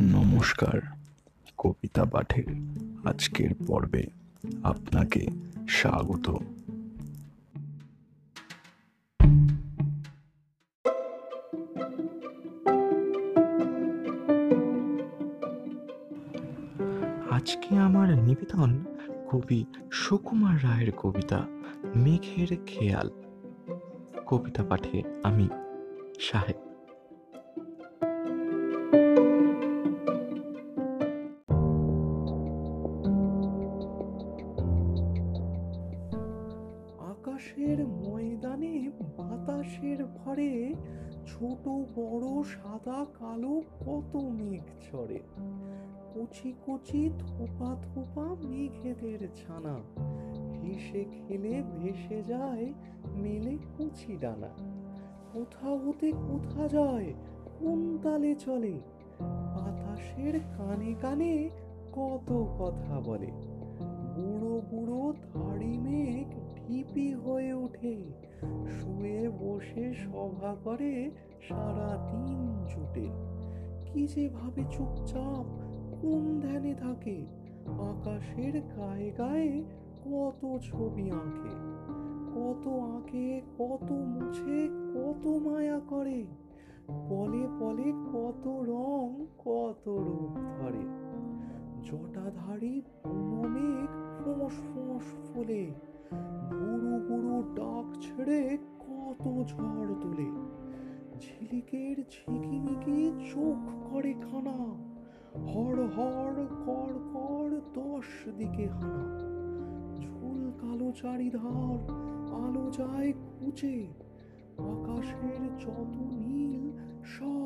নমস্কার, কবিতা পাঠের আজকের পর্বে আপনাকে স্বাগত। আজকে আমার নিবেদন কবি সুকুমার রায়ের কবিতা, মেঘের খেয়াল। কবিতা পাঠে আমি সাহেব আকাশের ময়দানে, বাতাসের ভরে ছোট, বড়, সাদা, কালো কত মেঘ ছড়ে। কচি কচি থোপা থোপা মেঘেদের ছানা। হেসে খেলে ভেসে যায়, মেলে কুচি ডানা। কোথা হতে কোথা যায়, কোন তালে চলে? বাতাসের কানে কানে কত কথা বলে। বুড়ো বুড়ো ধাড়ি মেঘ ঢিপি হয়ে ওঠে। শুয়ে বসে সভা করে সারা দিন জুটে। কি যে ভাবে চুপচাপ কোন ধ্যানে থাকে, আকাশের গায়ে গায়ে কত ছবি আঁকে। কত আঁকে, কত মুছে, কত মায়া করে। পলে পলে কত রং, কত রূপ ধরে। জটাধারী মেঘ ফোঁস ফোঁস ফুলে। বুড়ো বুড়ো ডাক ছেড়ে কত ঝড় তোলে। ঝিলিকের ঝিকিমিকি চোখ করে খানা। হর হর কর কর দশ দিকে হানা। ঝুল কালো চারিধার, আলো যায় কুচে। আকাশের যত নীল, সব